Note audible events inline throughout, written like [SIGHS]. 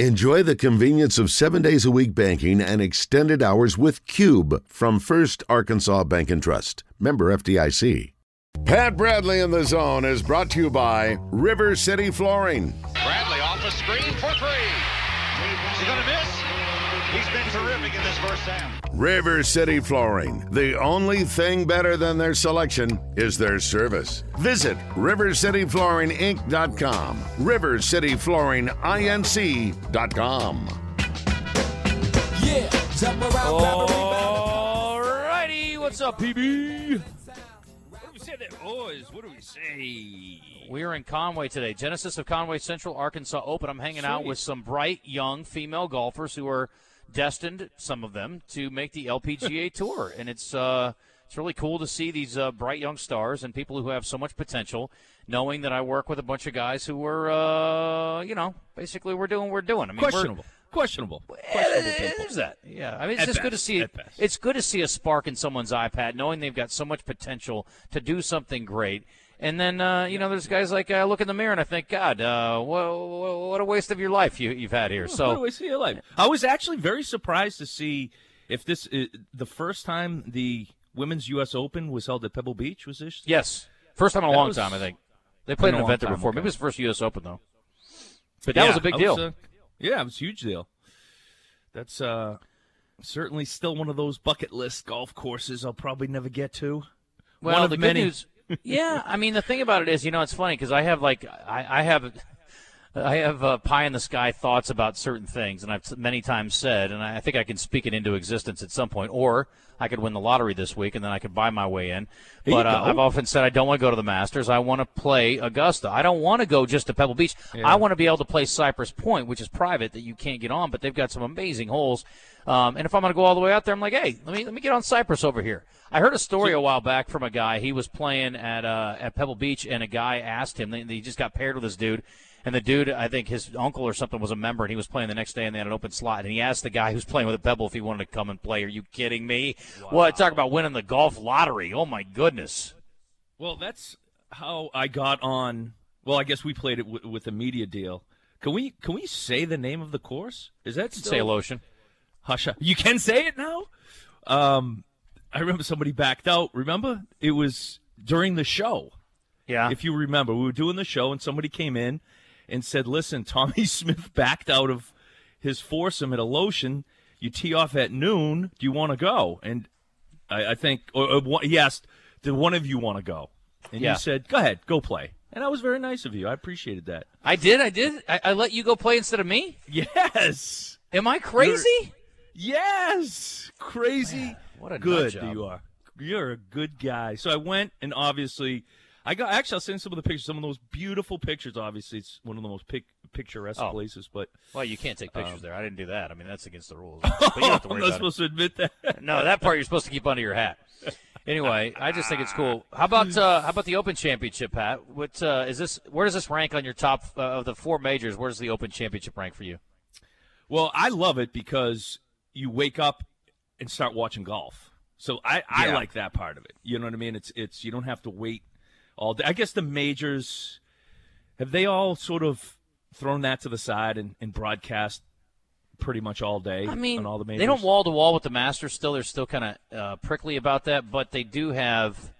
Enjoy the convenience of seven days a week banking and extended hours with Cube from First Arkansas Bank and Trust. Member FDIC. Pat Bradley in the Zone is brought to you by River City Flooring. Bradley off the screen for three. Is he going to miss? He's been terrific in this first half. River City Flooring. The only thing better than their selection is their service. Visit rivercityflooringinc.com. rivercityflooringinc.com. Yeah, jump around, grab a rebound. Alrighty, what's up, PB? What do we say, boys? What do we say? We are in Conway today. Genesis of Conway Central Arkansas Open. I'm hanging out with some bright young female golfers who are destined, some of them, to make the LPGA [LAUGHS] Tour, and it's uh, it's really cool to see these uh, bright young stars and people who have so much potential. Knowing that I work with a bunch of guys who were, uh, you know, basically we're doing what we're doing. I mean, Questionable. Questionable. Eh, Questionable people. There's that. Yeah, I mean, it's At just good to see. It's good to see a spark in someone's iPad, knowing they've got so much potential to do something great. And then, uh, you know, there's guys like I look in the mirror and I think, God, uh, what, what a waste of your life you, you've had here. What do So, I your life? I was actually very surprised to see if this is the first time the women's U.S. Open was held at Pebble Beach. Was this? yes, first time in a That long was- time, I think. They played an event there before. okay. Maybe it was the first U.S. Open though. But that Yeah, was a big deal. uh, yeah, it was a huge deal. That's uh, certainly still one of those bucket list golf courses I'll probably never get to. Well, one of the many. good news. Yeah, I mean the thing about it is, you know, it's funny because I have like I, I have. I have uh, pie in the sky thoughts about certain things, and I've many times said, and I think I can speak it into existence at some point, or I could win the lottery this week, and then I could buy my way in. There but uh. I've often said I don't want to go to the Masters. I want to play Augusta. I don't want to go just to Pebble Beach. I want to be able to play Cypress Point, which is private that you can't get on, but they've got some amazing holes. Um, and if I'm going to go all the way out there, I'm like, hey, let me let me get on Cypress over here. I heard a story a while back from a guy. He was playing at uh, at Pebble Beach, and a guy asked him. They, they just got paired with this dude, and the dude, I think his uncle or something was a member, and he was playing the next day, and they had an open slot. And he asked the guy who's playing with a Pebble if he wanted to come and play. Are you kidding me? What talk about winning the golf lottery? Oh my goodness! Well, that's how I got on. Well, I guess we played it w- with a media deal. Can we can we say the name of the course? Is that still Say Alotian. Hush up. You can say it now. Um, I remember somebody backed out. Remember, it was during the show. Yeah. If you remember, we were doing the show and somebody came in and said, "Listen, Tommy [LAUGHS] Smith backed out of his foursome at Alotian. You tee off at noon. Do you want to go?" And I, I think, or, or he asked, "Did one of you want to go?" And Yeah. you said, "Go ahead, go play." And that was very nice of you. I appreciated that. I did. I did. I, I let you go play instead of me. Yes, Am I crazy? yes, crazy. what a good job. you are. You're a good guy. So I went and obviously. I got actually. I'll send some of the pictures. Some of those beautiful pictures. Obviously, it's one of the most pic, picturesque Oh. places. But Well, you can't take pictures there. I didn't do that. I mean, that's against the rules. [LAUGHS] But you don't have to I'm not about it. supposed to admit that. [LAUGHS] No, that part you're supposed to keep under your hat. Anyway, I just think it's cool. How about uh, how about the Open Championship, Pat? What uh, is this? Where does this rank on your top uh, of the four majors? Where does the Open Championship rank for you? Well, I love it because you wake up and start watching golf. So I, I Yeah. like that part of it. You know what I mean? It's it's you don't have to wait all day. I guess the majors have they all sort of thrown that to the side and, and broadcast pretty much all day. I mean, on all the majors. they don't wall to wall with the Masters. Still, they're still kind of uh, prickly about that, but they do have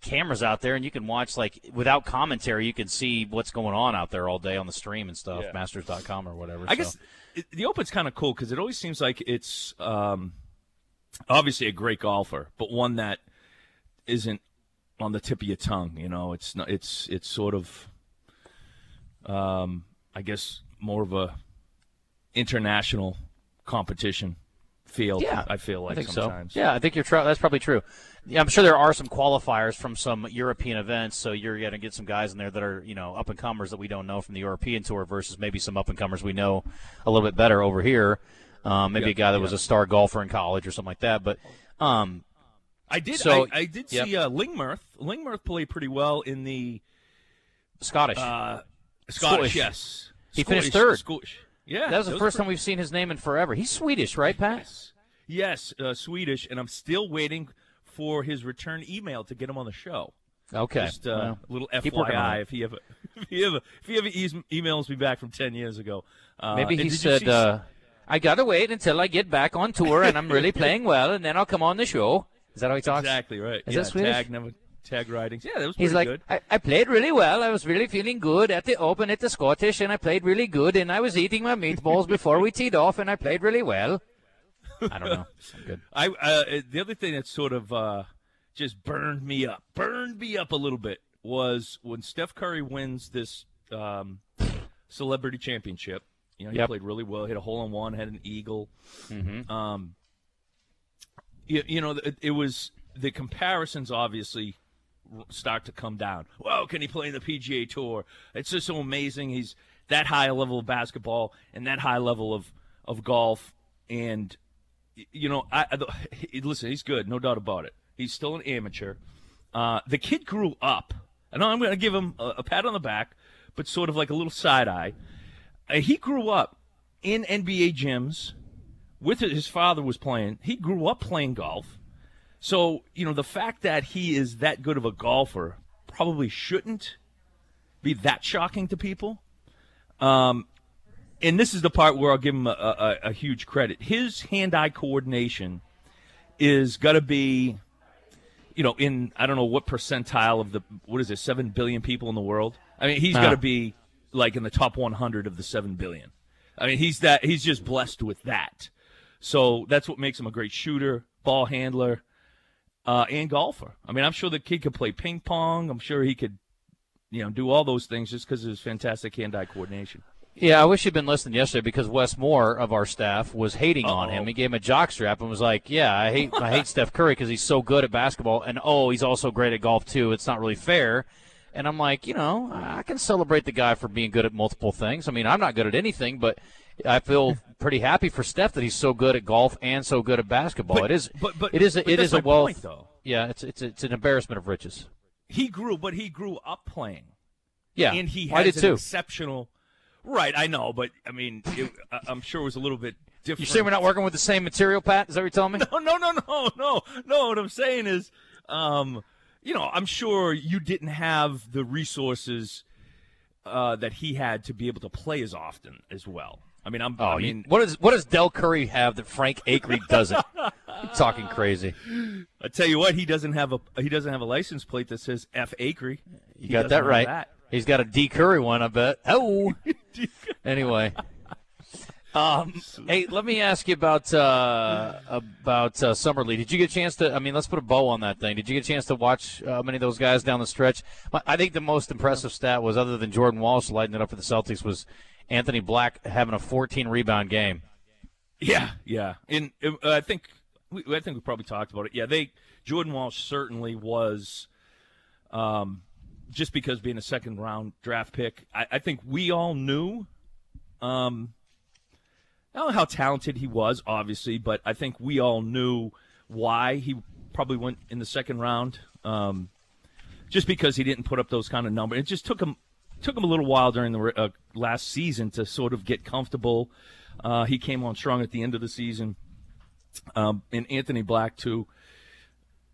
cameras out there, and you can watch like without commentary. You can see what's going on out there all day on the stream and stuff. Yeah. Masters.com or whatever. I so. guess it, the Open's kind of cool because it always seems like it's um, obviously a great golfer, but one that isn't on the tip of your tongue. You know, it's not. It's it's sort of, um, I guess, more of a international competition field. Yeah, I feel like I think sometimes. so. Yeah, I think you're. Tr- that's probably true. Yeah, I'm sure there are some qualifiers from some European events, so you're going to get some guys in there that are you know up and comers that we don't know from the European tour versus maybe some up and comers we know a little bit better over here. Um, maybe Yeah, a guy that was a star golfer in college or something like that. But um, I did. So- I, I did Yep. see uh, Lingmerth. Lingmerth played pretty well in the Scottish. uh, Scottish. Scottish. Yes, He finished Scottish- third. Scottish. Yeah, that was the first time we've seen his name in forever. He's Swedish, right, Pat? Yes, yes, uh, Swedish, and I'm still waiting for his return email to get him on the show. Okay. Just uh, Well, a little keep working on FYI [LAUGHS] if he ever if he ever if he ever emails me back from ten years ago. Uh, Maybe he said, uh, "I gotta wait until I get back on tour and I'm really [LAUGHS] playing well, and then I'll come on the show." Is that how he talks? exactly right. Is yeah, that Swedish? tag never tag writings. Yeah, that was He's pretty like, good. I, I played really well. I was really feeling good at the Open at the Scottish, and I played really good. And I was eating my meatballs before we teed off, and I played really well. I don't know. [LAUGHS] I'm good. I uh, the other thing that sort of uh, just burned me up, burned me up a little bit was when Steph Curry wins this um, celebrity championship. You know, he Yep. played really well, hit a hole in one, had an eagle. Mhm. Um, you, you know, it, it was the comparisons obviously start to come down. Well, can he play in the PGA Tour? It's just so amazing. He's that high level of basketball and that high level of of golf, and you know, I, I listen. He's good, no doubt about it. He's still an amateur. Uh, the kid grew up. and I'm going to give him a, a pat on the back, but sort of like a little side eye. Uh, he grew up in NBA gyms with his his father was playing. He grew up playing golf. So, you know, the fact that he is that good of a golfer probably shouldn't be that shocking to people. Um, and this is the part where I'll give him a, a, a huge credit. His hand-eye coordination is going to be, you know, in I don't know what percentile of the what is it, seven billion people in the world. I mean, he's got to Ah. be like in the top 100 of the seven billion. I mean, he's that he's just blessed with that. So that's what makes him a great shooter, ball handler, uh, and golfer. I mean, I'm sure the kid could play ping pong. I'm sure he could, you know, do all those things just because of his fantastic hand-eye coordination. Yeah, I wish you'd been listening yesterday because Wes Moore of our staff was hating on Uh-oh. him. He gave him a jockstrap and was like, "Yeah, I hate I hate Steph Curry because he's so good at basketball, and oh, he's also great at golf too. It's not really fair." And I'm like, you know, I can celebrate the guy for being good at multiple things. I mean, I'm not good at anything, but I feel pretty happy for Steph that he's so good at golf and so good at basketball. But- it is, but- but- it is, a, but it is a wealth. point, though. Yeah, it's it's it's an embarrassment of riches. He grew, but he grew up playing. Yeah, and he has an too. exceptional. Right, I know, but I mean, it, I'm sure it was a little bit different. You sure we're not working with the same material, Pat? Is that what you're telling me? [LAUGHS] No, no, no, no, no, no. What I'm saying is, um, you know, I'm sure you didn't have the resources uh, that he had to be able to play as often as well. I mean, I'm. Oh, I you- what does what does Del Curry have that Frank Acre doesn't? You're talking crazy. I tell you what, he doesn't have a he doesn't have a license plate that says F Acre. You got that right. He's got a D Curry one, I bet. Oh. [LAUGHS] anyway. Um, hey, let me ask you about uh, about uh, summer league. Did you get a chance to? I mean, let's put a bow on that thing. Did you get a chance to watch uh, many of those guys down the stretch? I think the most impressive stat was, other than Jordan Walsh lighting it up for the Celtics, was Anthony Black having a 14 rebound game. Yeah, yeah, and uh, I think we, I think we probably talked about it. Yeah, they Jordan Walsh certainly was, um, just because being a second round draft pick. I, I think we all knew, um, I don't know how talented he was, obviously, but I think we all knew why he probably went in the second round. Um, just because he didn't put up those kind of numbers, it just took him took him a little while during the uh, last season to sort of get comfortable. Uh, he came on strong at the end of the season, um, and Anthony Black too.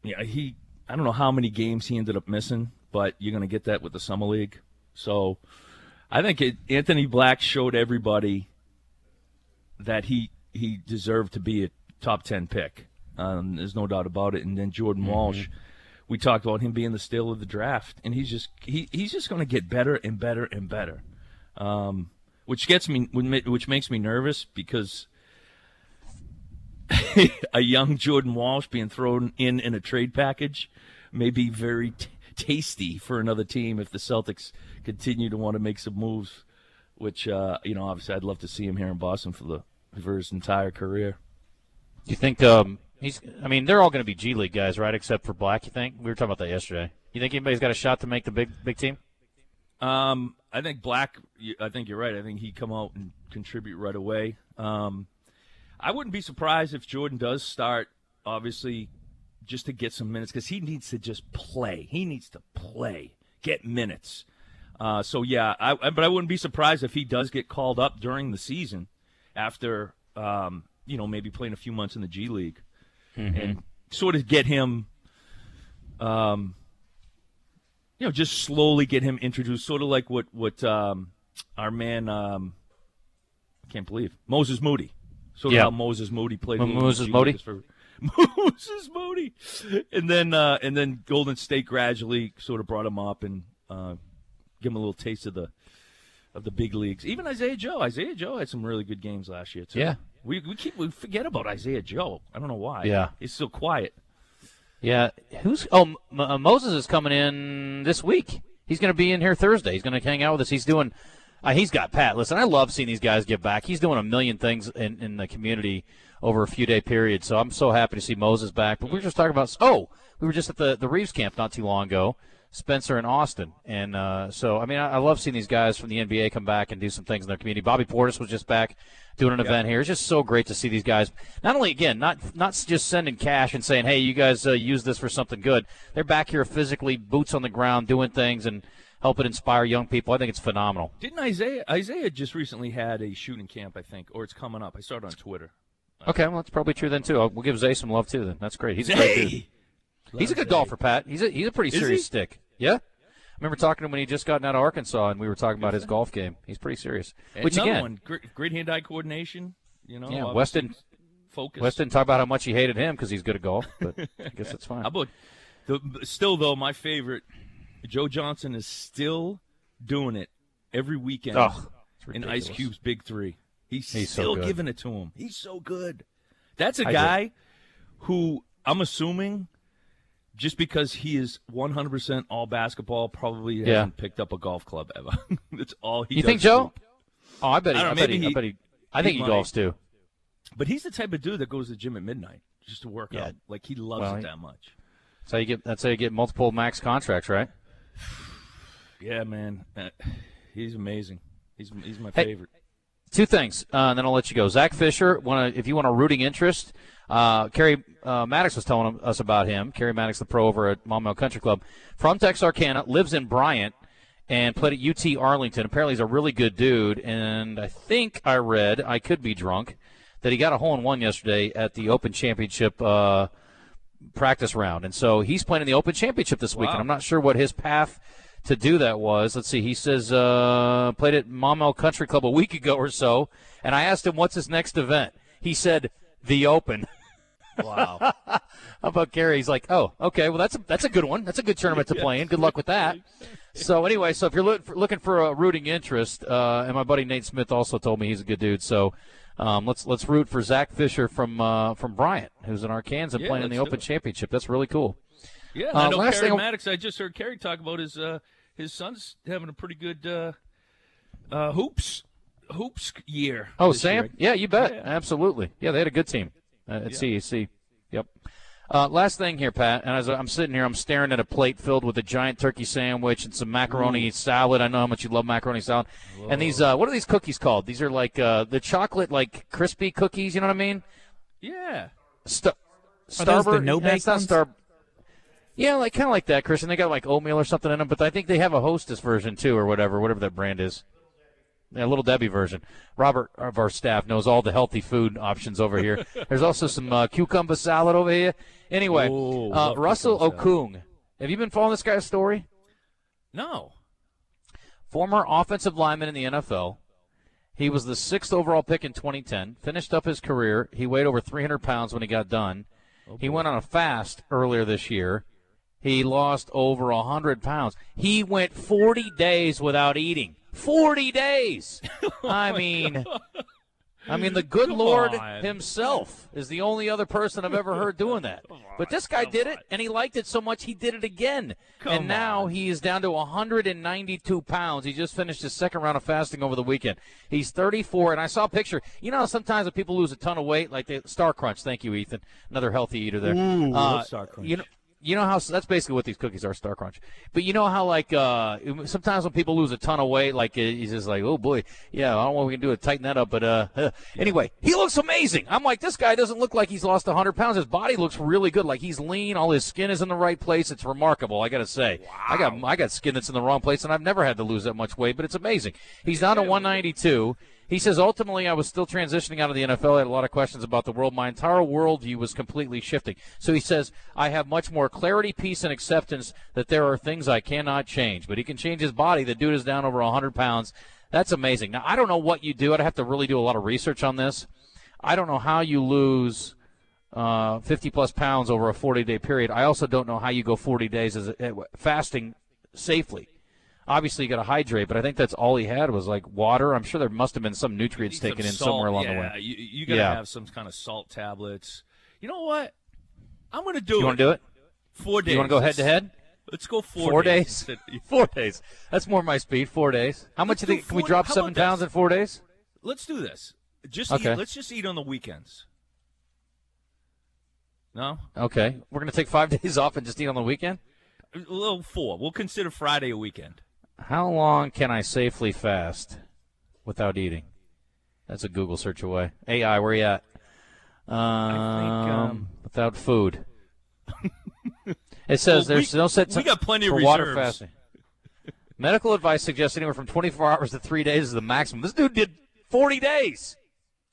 Yeah, he. I don't know how many games he ended up missing, but you're going to get that with the summer league. So, I think it, Anthony Black showed everybody that he he deserved to be a top ten pick. Um, there's no doubt about it. And then Jordan Walsh, we talked about him being the steal of the draft, and he's just he, he's just going to get better and better and better, um, which gets me which makes me nervous because [LAUGHS] a young Jordan Walsh being thrown in in a trade package may be very t- tasty for another team if the Celtics continue to want to make some moves. Which uh, you know, obviously, I'd love to see him here in Boston for the for his entire career. Do you think um, he's? I mean, they're all going to be G League guys, right? Except for Black. You think? We were talking about that yesterday. You think anybody's got a shot to make the big big team? Um, I think Black. I think you're right. I think he'd come out and contribute right away. Um, I wouldn't be surprised if Jordan does start. Obviously, just to get some minutes because he needs to just play. He needs to play, get minutes. Uh, so yeah, I, but I wouldn't be surprised if he does get called up during the season after um, you know maybe playing a few months in the G League and sort of get him um, you know, just slowly get him introduced, sort of like what what um, our man, um, I can't believe Moses Moody, sort of Yeah. how Moses Moody played. M- Moses Moody? For- [LAUGHS] Moses Moody, and then uh, and then Golden State gradually sort of brought him up and uh, give him a little taste of the of the big leagues. Even Isaiah Joe, Isaiah Joe had some really good games last year too. Yeah. We we keep we forget about Isaiah Joe. I don't know why. Yeah. he's so quiet. Yeah, who's? Oh, M- uh, Moses is coming in this week. He's going to be in here Thursday. He's going to hang out with us. He's doing. Uh, he's got Pat. Listen, I love seeing these guys give back. He's doing a million things in, in the community over a few day period. So I'm so happy to see Moses back. But we were just talking about. Oh, we were just at the the Reaves camp not too long ago. Spencer and Austin, and uh, so I mean I, I love seeing these guys from the NBA come back and do some things in their community. Bobby Portis was just back doing an event here. It's just so great to see these guys. Not only again, not not just sending cash and saying, "Hey, you guys uh, use this for something good." They're back here physically, boots on the ground, doing things and helping inspire young people. I think it's phenomenal. Didn't Isaiah Isaiah just recently had a shooting camp? I think, or it's coming up. I saw it on Twitter. Okay, well that's probably true then too. I'll, we'll give Zay some love too. Then that's great. He's a great dude. He's a good golfer, Pat. He's a he's a pretty Is serious he? stick. Yeah. I remember talking to him when he just gotten out of Arkansas, and we were talking about his [LAUGHS] golf game. He's pretty serious. And Which another again, one, great, great hand-eye coordination. You know, Yeah, Weston- focus. Wes didn't about how much he hated him because he's good at golf, but I guess that's fine. [LAUGHS] How about the, still though? My favorite, Joe Johnson is still doing it every weekend Oh, in. Ice Cube's Big Three. He's, He's still good. giving it to him. He's so good. That's a I guy who I'm assuming just because he is 100% all basketball, probably Yeah. hasn't picked up a golf club ever. [LAUGHS] That's all he You think, Joe? Oh, I bet he. I I, bet maybe he, I bet he. I think he he might. golfs too. But he's the type of dude that goes to the gym at midnight just to work Yeah. out. Like he loves Well, it that much. That's how you get. That's how you get multiple max contracts, right? [SIGHS] Yeah, man. Uh, [SIGHS] he's amazing. He's he's my Hey, favorite. Two things, uh, and then I'll let you go. Zach Fisher, want if you want a rooting interest, uh, Kerry uh, Maddox was telling us about him. Kerry Maddox, the pro over at Maumelle Country Club, from Texarkana, lives in Bryant, and played at UT Arlington. Apparently, he's a really good dude, and I think I read, I could be drunk, that he got a hole in one yesterday at the Open Championship uh, practice round, and so he's playing in the Open Championship this week. And I'm not sure what his path to do that was. Let's see. He says uh, played at Maumelle Country Club a week ago or so, and I asked him what's his next event. He said the Open. [LAUGHS] Wow. [LAUGHS] How about Gary? He's like, oh, okay, well that's a, that's a good one. That's a good tournament to play in. Good luck with that. So anyway, so if you're look, looking for a rooting interest, uh, and my buddy Nate Smith also told me he's a good dude. So um, let's let's root for Zach Fisher from uh, from Bryant, who's in Arkansas Yeah, playing in the Open it. Championship. That's really cool. Yeah, Uh, I know thing I- Maddox. I just heard Kerry talk about his uh, his son's having a pretty good uh, uh, hoops hoops year. Oh, Sam? year. Yeah, you bet. Yeah. Absolutely. Yeah, they had a good team uh, at CEC. Yep. Uh, last thing here, Pat. And as I'm sitting here, I'm staring at a plate filled with a giant turkey sandwich and some macaroni salad. I know how much you love macaroni salad. And these, uh, what are these cookies called? These are like uh, the chocolate, like crispy cookies. You know what I mean? Yeah. Star- Are those the Starburst- no yeah, it's not Star. Yeah, like kind of like that, Christian. They got like oatmeal or something in them, but I think they have a Hostess version too, or whatever, whatever that brand is. Yeah, little Debbie version. Robert of our staff knows all the healthy food options over here. [LAUGHS] There's also some uh, cucumber salad over here. Anyway, Ooh, uh, Russell Okung. Have you been following this guy's story? No. former offensive lineman in the NFL. He was the sixth overall pick in 2010. Finished up his career. He weighed over 300 pounds when he got done. he went on a fast earlier this year. He lost over 100 pounds. He went 40 days without eating. 40 days. [LAUGHS] I mean, I mean, the good Come Lord on. himself is the only other person I've ever heard doing that. [LAUGHS] But this guy did it, and he liked it so much he did it again. Come and now on. he is down to 192 pounds. He just finished his second round of fasting over the weekend. He's 34, and I saw a picture. You know, sometimes when people lose a ton of weight, like the Star Crunch. Thank you, Ethan. Another healthy eater there. Ooh, Uh, love Star Crunch. You know, you know how that's basically what these cookies are, Star Crunch. But you know how like uh, sometimes when people lose a ton of weight, like he's just like, oh boy, yeah, I don't know what we can do to tighten that up. But uh, anyway, he looks amazing. I'm like, this guy doesn't look like he's lost 100 pounds. His body looks really good. Like he's lean. All his skin is in the right place. It's remarkable. I got to say, I got I got skin that's in the wrong place, and I've never had to lose that much weight. But it's amazing. He's down to 192. He says, ultimately, I was still transitioning out of the NFL. I had a lot of questions about the world. My entire worldview was completely shifting. So he says, I have much more clarity, peace, and acceptance that there are things I cannot change. But he can change his body. The dude is down over 100 pounds. That's amazing. Now, I don't know what you do. I'd have to really do a lot of research on this. I don't know how you lose uh, 50 plus pounds over a 40 day period. I also don't know how you go 40 days as a, fasting safely. Obviously, you got to hydrate, but I think that's all he had was like water. I'm sure there must have been some nutrients taken in salt. somewhere along yeah, the way. You, you got to Yeah. have some kind of salt tablets. You know what? I'm going to do You it. You want to do it? Four days. You want to go head to head? Let's go four, Four days. days. [LAUGHS] Four days. That's more my speed. Four days. How much Let's do you think? Can we 40 drop seven pounds in four days? Let's do this. Just Okay. eat, let's just eat on the weekends. No, Okay. We're going to take five [LAUGHS] days off and just eat on the weekend? a little four. We'll consider Friday a weekend. How long can I safely fast without eating? That's a Google search away. AI, where are you at? Um, um, without food. [LAUGHS] it says Well, there's we- no set time. we got plenty of for water fasting. Medical advice suggests anywhere from 24 hours to three days is the maximum. This dude did 40 days.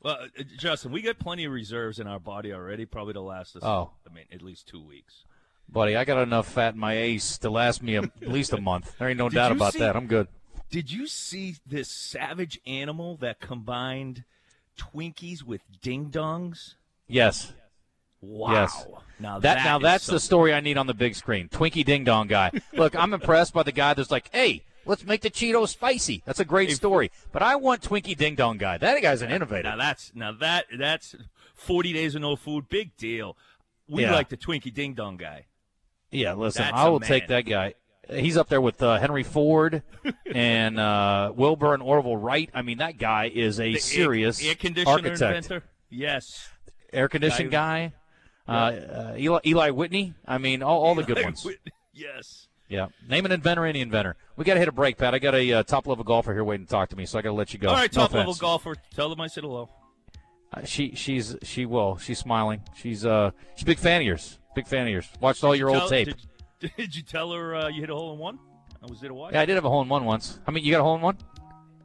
Well, uh, Justin, we got plenty of reserves in our body already, probably to last us. Oh. I mean, at least two weeks. Buddy, I got enough fat in my ace to last me a, at least a month. There ain't no [LAUGHS] Did doubt about see- that. I'm good. Did you see this savage animal that combined Twinkies with ding dongs? Yes. Wow. Yes. Now That, that now that's the story I need on the big screen. Twinkie Ding Dong guy. [LAUGHS] Look, I'm impressed by the guy that's like, hey, let's make the Cheetos spicy. That's a great story. But I want Twinkie Ding Dong guy. That guy's an innovator. Now that's now that that's forty days of no food. Big deal. We Yeah. like the Twinkie Ding Dong guy. Yeah, listen, That's I will take that guy. He's up there with uh, Henry Ford and uh, Wilbur and Orville Wright. I mean, that guy is a The serious air, air conditioner architect, inventor. Yes. air conditioned guy. Uh, uh, Eli, Eli Whitney. I mean, all, all the good ones. [LAUGHS] Yes. Yeah, name an inventor, any inventor. We got to hit a break, Pat. I got a uh, top level golfer here waiting to talk to me, so I got to let you go. All right, No top level offense. golfer. Tell them I said hello. Uh, she she's she will. She's smiling. She's uh she's a big fan of yours. Big fan of yours. Watched all your old tape. Did, did you tell her uh, you hit a hole in one? I was there to watch. Yeah, I did have a hole in one once. How many? You got a hole in one?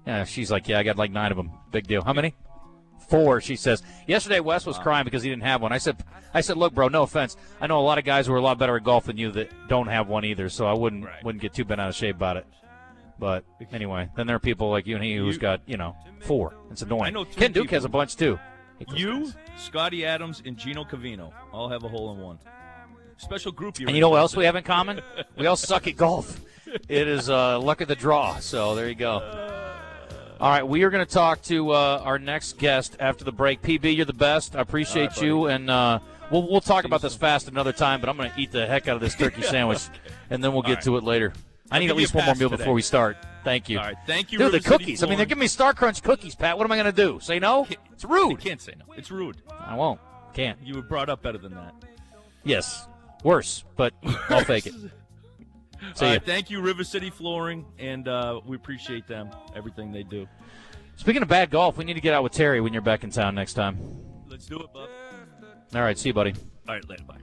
Yeah, she's like, yeah, I got like nine of them. Big deal. How many? Four. She says. Yesterday, Wes was crying because he didn't have one. I said, I said, look, bro, no offense. I know a lot of guys who are a lot better at golf than you that don't have one either. So I wouldn't Right. wouldn't get too bent out of shape about it. But anyway, then there are people like you and he who's You- got you know four. It's annoying. I know Ken Duke people- has a bunch too. You, guys. Scotty Adams, and Gino Cavino all have a hole in one. Special group. You're And you know what else we have in common? We all suck at golf. It is uh, luck of the draw. So there you go. All right, we are going to talk to uh, our next guest after the break. PB, you're the best. I appreciate right, you, and uh, we'll we'll talk about this fast another time. But I'm going to eat the heck out of this turkey [LAUGHS] sandwich, and then we'll get right. to it later. I I'll need at least one more meal today. before we start. Thank you. All right, thank you, Dude, the City cookies. I mean, they're giving me Star Crunch cookies, Pat. What am I going to do? Say no? It's You rude. can't say no. It's rude. I won't. Can't. You were brought up better than that. Yes. Worse, but I'll fake it. [LAUGHS] See right, thank you, River City Flooring, and uh, we appreciate them, everything they do. Speaking of bad golf, we need to get out with Terry when you're back in town next time. Let's do it, bub. All right, see you, buddy. All right, later, bye.